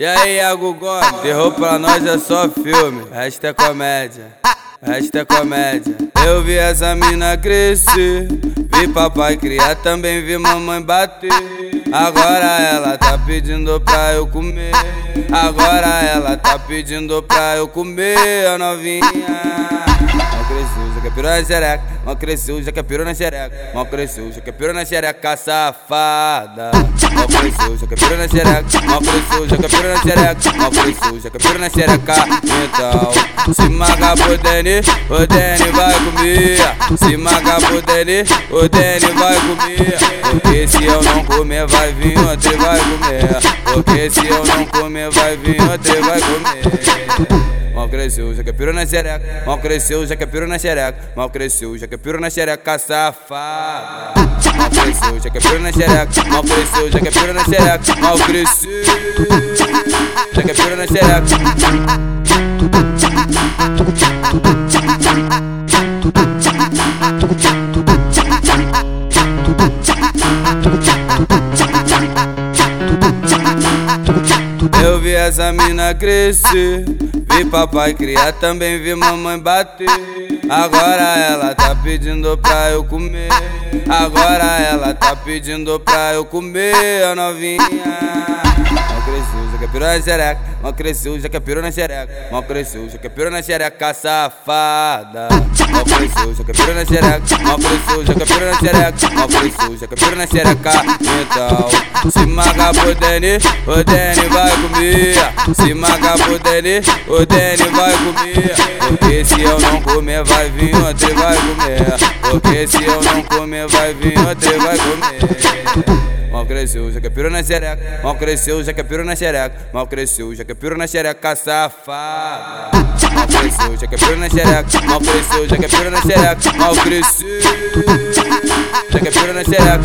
E aí, Iago Gomes, terror pra nós é só filme, resto é comédia, resto é comédia. Eu vi essa mina crescer, vi papai criar, também vi mamãe bater. Agora ela tá pedindo pra eu comer, agora ela tá pedindo pra eu comer, a novinha que na xereca. Mal cresceu, já que pirou na xereca. Mal cresceu, já que pirou na xereca, safada. Mal cresceu, já que pirou na xereca. Mal cresceu, já que pirou na xereca. Mal cresceu, já que pirou na xereca. Então, se maga pro Deni, o Deni vai comer. Se maga pro Deni, o Deni vai comer. Porque se eu não comer, vai vir outro vai comer. Porque se eu não comer, vai vir outro vai comer. Mal cresceu, já que pirou na xereca. Mal cresceu, já que pirou na xereca. Mal cresceu, já que pirou na xereca, safada. Mal cresceu, já que pirou na xereca. Mal cresceu, já que pirou na xereca. Mal cresceu, já que pirou na xereca. Eu vi essa mina crescer Vi papai criar, também vi mamãe bater. Agora ela tá pedindo pra eu comer. Agora ela tá pedindo pra eu comer, a novinha. Já que pirou na xereca. Mal cresceu, já que pirou na xereca. Mal cresceu, já que pirou na xereca, safada. Mal cresceu, já que pirou na xereca. Mal cresceu, já que pirou na xereca. Mal cresceu, já que pirou na xereca. Então, se maga pro Deni, o Deni vai comer. Se maga pro Deni, o Deni vai comer. Porque se eu não comer, vai vir outro vai comer. Porque se eu não comer, vai vir outro vai comer. Mal cresceu, já que pirou na xereca. Mal cresceu, já que pirou na xereca. Mal cresceu, já que pirou na xereca, safada. Mal cresceu, já que pirou na xereca. Mal cresceu, já que pirou na xereca. Mal cresceu, já que pirou na xereca.